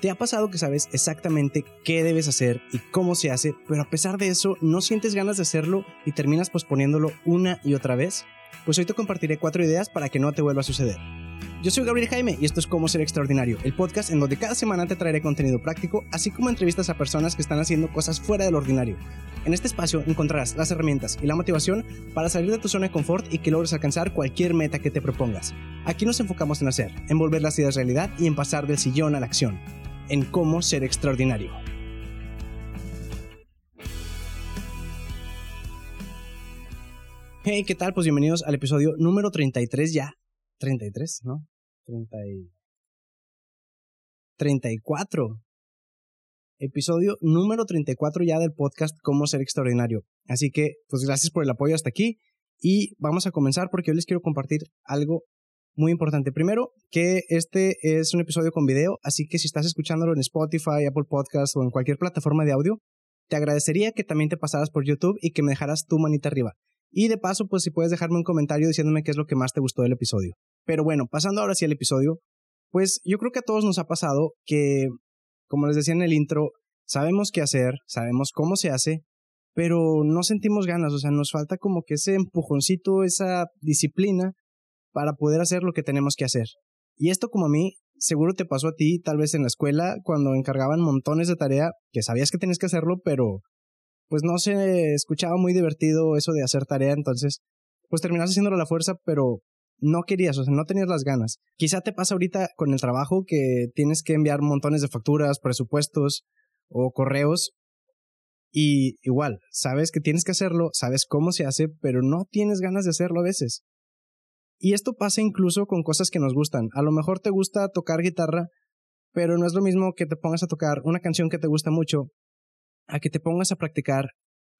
¿Te ha pasado que sabes exactamente qué debes hacer y cómo se hace, pero a pesar de eso no sientes ganas de hacerlo y terminas posponiéndolo una y otra vez? Pues hoy te compartiré cuatro ideas para que no te vuelva a suceder. Yo soy Gabriel Jaime y esto es Cómo Ser Extraordinario, el podcast en donde cada semana te traeré contenido práctico, así como entrevistas a personas que están haciendo cosas fuera del ordinario. En este espacio encontrarás las herramientas y la motivación para salir de tu zona de confort y que logres alcanzar cualquier meta que te propongas. Aquí nos enfocamos en hacer, en volver las ideas realidad y en pasar del sillón a la acción en cómo ser extraordinario. Hey, ¿qué tal? Pues bienvenidos al episodio número 33 ya. 33, ¿no? 30 34. Episodio número 34 ya del podcast Cómo ser extraordinario. Así que, pues gracias por el apoyo hasta aquí y vamos a comenzar porque hoy les quiero compartir algo muy importante. Primero, que este es un episodio con video, así que si estás escuchándolo en Spotify, Apple Podcasts o en cualquier plataforma de audio, te agradecería que también te pasaras por YouTube y que me dejaras tu manita arriba. Y de paso, pues si puedes dejarme un comentario diciéndome qué es lo que más te gustó del episodio. Pero bueno, pasando ahora sí al episodio, pues yo creo que a todos nos ha pasado que, como les decía en el intro, sabemos qué hacer, sabemos cómo se hace, pero no sentimos ganas, o sea, nos falta como que ese empujoncito, esa disciplina para poder hacer lo que tenemos que hacer. Y esto como a mí, seguro te pasó a ti, tal vez en la escuela, cuando encargaban montones de tarea, que sabías que tenías que hacerlo, pero pues no se escuchaba muy divertido eso de hacer tarea, entonces pues terminas haciéndolo a la fuerza, pero no querías, o sea, no tenías las ganas. Quizá te pasa ahorita con el trabajo que tienes que enviar montones de facturas, presupuestos o correos y igual, sabes que tienes que hacerlo, sabes cómo se hace, pero no tienes ganas de hacerlo a veces. Y esto pasa incluso con cosas que nos gustan. A lo mejor te gusta tocar guitarra, pero no es lo mismo que te pongas a tocar una canción que te gusta mucho a que te pongas a practicar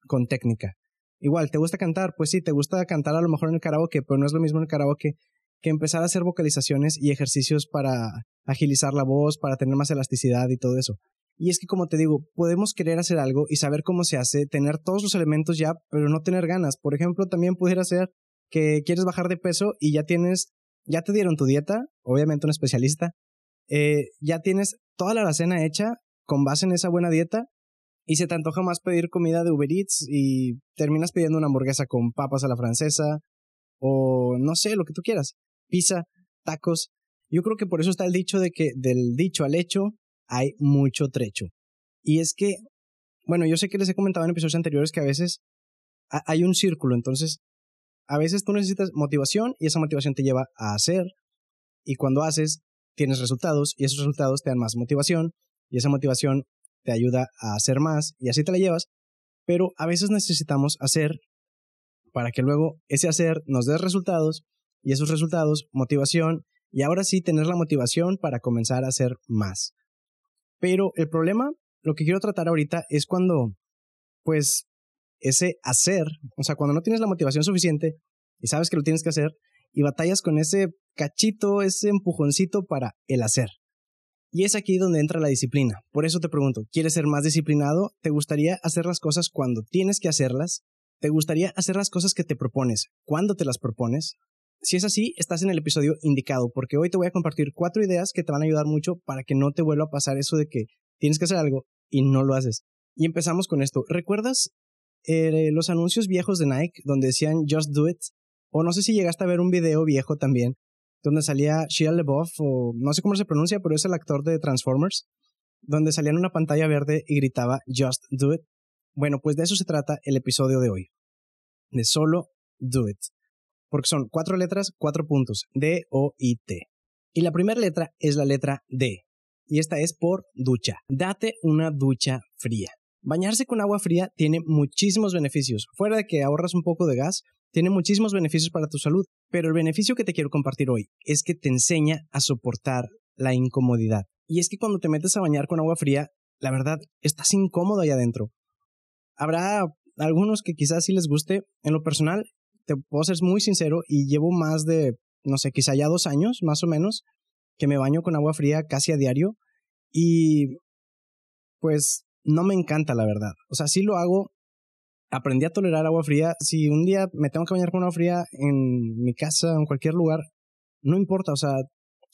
con técnica. Igual, ¿te gusta cantar? Pues sí, te gusta cantar a lo mejor en el karaoke, pero no es lo mismo en el karaoke que empezar a hacer vocalizaciones y ejercicios para agilizar la voz, para tener más elasticidad y todo eso. Y es que, como te digo, podemos querer hacer algo y saber cómo se hace, tener todos los elementos ya, pero no tener ganas. Por ejemplo, también pudiera ser que quieres bajar de peso y ya tienes, ya te dieron tu dieta, obviamente un especialista, eh, ya tienes toda la cena hecha con base en esa buena dieta y se te antoja más pedir comida de Uber Eats y terminas pidiendo una hamburguesa con papas a la francesa o no sé, lo que tú quieras, pizza, tacos. Yo creo que por eso está el dicho de que del dicho al hecho hay mucho trecho. Y es que, bueno, yo sé que les he comentado en episodios anteriores que a veces hay un círculo, entonces a veces tú necesitas motivación y esa motivación te lleva a hacer y cuando haces tienes resultados y esos resultados te dan más motivación y esa motivación te ayuda a hacer más y así te la llevas, pero a veces necesitamos hacer para que luego ese hacer nos dé resultados y esos resultados motivación y ahora sí tener la motivación para comenzar a hacer más. Pero el problema, lo que quiero tratar ahorita es cuando pues ese hacer, o sea, cuando no tienes la motivación suficiente y sabes que lo tienes que hacer y batallas con ese cachito, ese empujoncito para el hacer. Y es aquí donde entra la disciplina. Por eso te pregunto, ¿quieres ser más disciplinado? ¿Te gustaría hacer las cosas cuando tienes que hacerlas? ¿Te gustaría hacer las cosas que te propones cuando te las propones? Si es así, estás en el episodio indicado, porque hoy te voy a compartir cuatro ideas que te van a ayudar mucho para que no te vuelva a pasar eso de que tienes que hacer algo y no lo haces. Y empezamos con esto. ¿Recuerdas eh, los anuncios viejos de Nike donde decían Just Do It, o no sé si llegaste a ver un video viejo también, donde salía Shia LaBeouf, o no sé cómo se pronuncia, pero es el actor de Transformers, donde salía en una pantalla verde y gritaba Just Do It. Bueno, pues de eso se trata el episodio de hoy, de solo Do It, porque son cuatro letras, cuatro puntos, D, O y T. Y la primera letra es la letra D, y esta es por ducha. Date una ducha fría. Bañarse con agua fría tiene muchísimos beneficios. Fuera de que ahorras un poco de gas, tiene muchísimos beneficios para tu salud. Pero el beneficio que te quiero compartir hoy es que te enseña a soportar la incomodidad. Y es que cuando te metes a bañar con agua fría, la verdad, estás incómodo ahí adentro. Habrá algunos que quizás sí les guste. En lo personal, te puedo ser muy sincero y llevo más de, no sé, quizá ya dos años, más o menos, que me baño con agua fría casi a diario. Y pues no me encanta, la verdad. O sea, sí lo hago. Aprendí a tolerar agua fría. Si un día me tengo que bañar con agua fría en mi casa en cualquier lugar, no importa. O sea,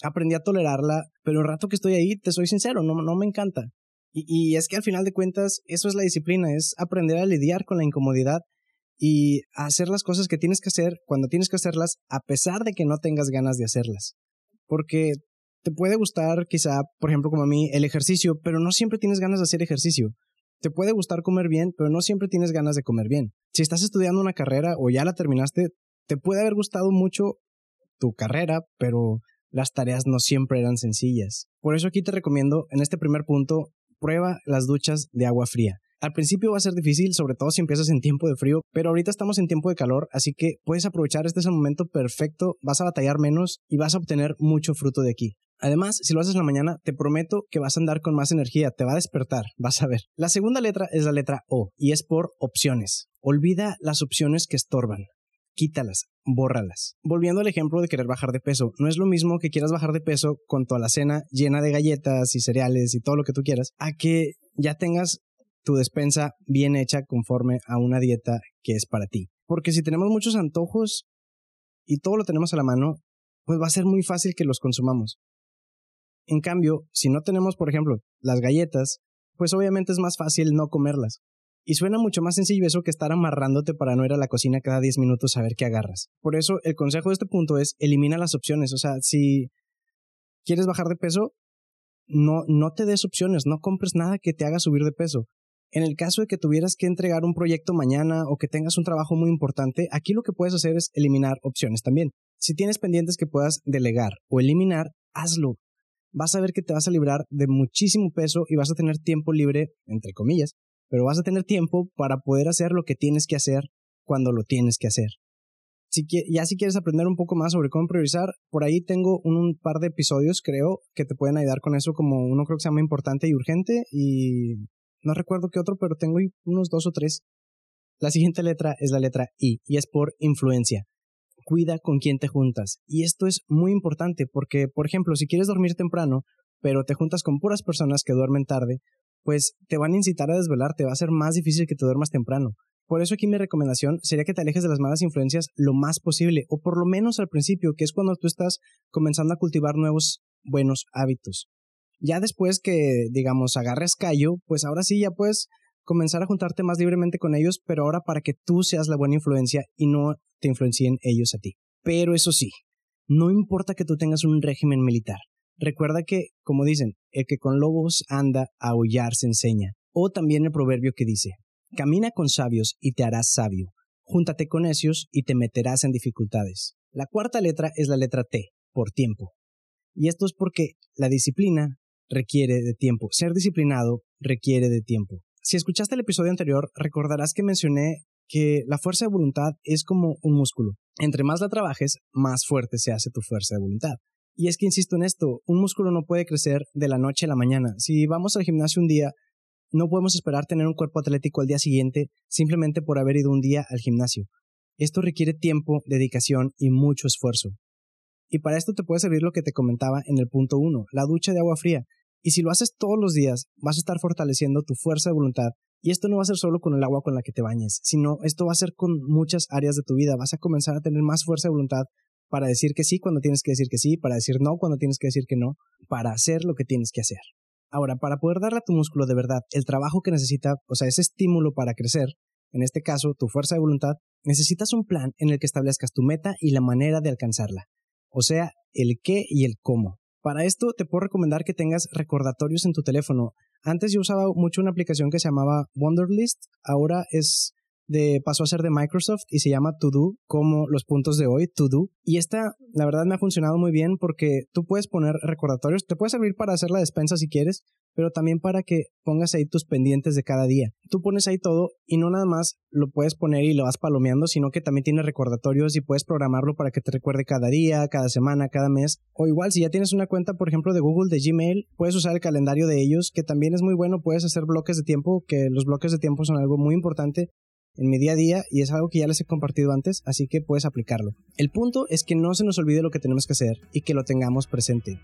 aprendí a tolerarla, pero el rato que estoy ahí, te soy sincero, no, no me encanta. Y, y es que al final de cuentas, eso es la disciplina, es aprender a lidiar con la incomodidad y hacer las cosas que tienes que hacer cuando tienes que hacerlas, a pesar de que no tengas ganas de hacerlas. Porque te puede gustar quizá, por ejemplo, como a mí, el ejercicio, pero no siempre tienes ganas de hacer ejercicio. Te puede gustar comer bien, pero no siempre tienes ganas de comer bien. Si estás estudiando una carrera o ya la terminaste, te puede haber gustado mucho tu carrera, pero las tareas no siempre eran sencillas. Por eso aquí te recomiendo, en este primer punto, prueba las duchas de agua fría. Al principio va a ser difícil, sobre todo si empiezas en tiempo de frío, pero ahorita estamos en tiempo de calor, así que puedes aprovechar, este es el momento perfecto, vas a batallar menos y vas a obtener mucho fruto de aquí. Además, si lo haces en la mañana, te prometo que vas a andar con más energía, te va a despertar, vas a ver. La segunda letra es la letra O y es por opciones. Olvida las opciones que estorban quítalas, bórralas. Volviendo al ejemplo de querer bajar de peso, no es lo mismo que quieras bajar de peso con toda la cena llena de galletas y cereales y todo lo que tú quieras, a que ya tengas tu despensa bien hecha conforme a una dieta que es para ti. Porque si tenemos muchos antojos y todo lo tenemos a la mano, pues va a ser muy fácil que los consumamos. En cambio, si no tenemos, por ejemplo, las galletas, pues obviamente es más fácil no comerlas. Y suena mucho más sencillo eso que estar amarrándote para no ir a la cocina cada 10 minutos a ver qué agarras. Por eso el consejo de este punto es elimina las opciones. O sea, si quieres bajar de peso, no, no te des opciones, no compres nada que te haga subir de peso. En el caso de que tuvieras que entregar un proyecto mañana o que tengas un trabajo muy importante, aquí lo que puedes hacer es eliminar opciones también. Si tienes pendientes que puedas delegar o eliminar, hazlo. Vas a ver que te vas a librar de muchísimo peso y vas a tener tiempo libre, entre comillas, pero vas a tener tiempo para poder hacer lo que tienes que hacer cuando lo tienes que hacer. Si ya si quieres aprender un poco más sobre cómo priorizar, por ahí tengo un, par de episodios, creo, que te pueden ayudar con eso, como uno creo que se llama importante y urgente, y no recuerdo qué otro, pero tengo unos dos o tres. La siguiente letra es la letra I, y es por influencia. Cuida con quién te juntas. Y esto es muy importante porque, por ejemplo, si quieres dormir temprano, pero te juntas con puras personas que duermen tarde, pues te van a incitar a desvelarte, va a ser más difícil que te duermas temprano. Por eso aquí mi recomendación sería que te alejes de las malas influencias lo más posible, o por lo menos al principio, que es cuando tú estás comenzando a cultivar nuevos buenos hábitos. Ya después que, digamos, agarres callo, pues ahora sí ya puedes comenzar a juntarte más libremente con ellos, pero ahora para que tú seas la buena influencia y no te influencien ellos a ti. Pero eso sí, no importa que tú tengas un régimen militar. Recuerda que, como dicen, el que con lobos anda, a aullar se enseña. O también el proverbio que dice, camina con sabios y te harás sabio. Júntate con necios y te meterás en dificultades. La cuarta letra es la letra T, por tiempo. Y esto es porque la disciplina requiere de tiempo. Ser disciplinado requiere de tiempo. Si escuchaste el episodio anterior, recordarás que mencioné que la fuerza de voluntad es como un músculo. Entre más la trabajes, más fuerte se hace tu fuerza de voluntad. Y es que insisto en esto, un músculo no puede crecer de la noche a la mañana. Si vamos al gimnasio un día, no podemos esperar tener un cuerpo atlético al día siguiente simplemente por haber ido un día al gimnasio. Esto requiere tiempo, dedicación y mucho esfuerzo. Y para esto te puede servir lo que te comentaba en el punto 1, la ducha de agua fría. Y si lo haces todos los días, vas a estar fortaleciendo tu fuerza de voluntad. Y esto no va a ser solo con el agua con la que te bañes, sino esto va a ser con muchas áreas de tu vida. Vas a comenzar a tener más fuerza de voluntad para decir que sí cuando tienes que decir que sí, para decir no cuando tienes que decir que no, para hacer lo que tienes que hacer. Ahora, para poder darle a tu músculo de verdad el trabajo que necesita, o sea, ese estímulo para crecer, en este caso, tu fuerza de voluntad, necesitas un plan en el que establezcas tu meta y la manera de alcanzarla. O sea, el qué y el cómo. Para esto te puedo recomendar que tengas recordatorios en tu teléfono. Antes yo usaba mucho una aplicación que se llamaba Wonderlist, ahora es de, pasó a ser de Microsoft y se llama To Do, como los puntos de hoy, To Do. Y esta, la verdad, me ha funcionado muy bien porque tú puedes poner recordatorios, te puede servir para hacer la despensa si quieres, pero también para que pongas ahí tus pendientes de cada día. Tú pones ahí todo y no nada más lo puedes poner y lo vas palomeando, sino que también tiene recordatorios y puedes programarlo para que te recuerde cada día, cada semana, cada mes. O igual, si ya tienes una cuenta, por ejemplo, de Google, de Gmail, puedes usar el calendario de ellos, que también es muy bueno, puedes hacer bloques de tiempo, que los bloques de tiempo son algo muy importante en mi día a día y es algo que ya les he compartido antes, así que puedes aplicarlo. El punto es que no se nos olvide lo que tenemos que hacer y que lo tengamos presente.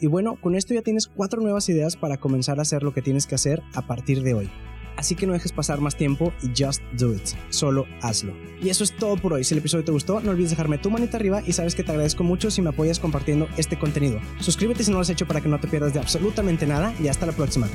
Y bueno, con esto ya tienes cuatro nuevas ideas para comenzar a hacer lo que tienes que hacer a partir de hoy. Así que no dejes pasar más tiempo y just do it. Solo hazlo. Y eso es todo por hoy. Si el episodio te gustó, no olvides dejarme tu manita arriba y sabes que te agradezco mucho si me apoyas compartiendo este contenido. Suscríbete si no lo has hecho para que no te pierdas de absolutamente nada y hasta la próxima.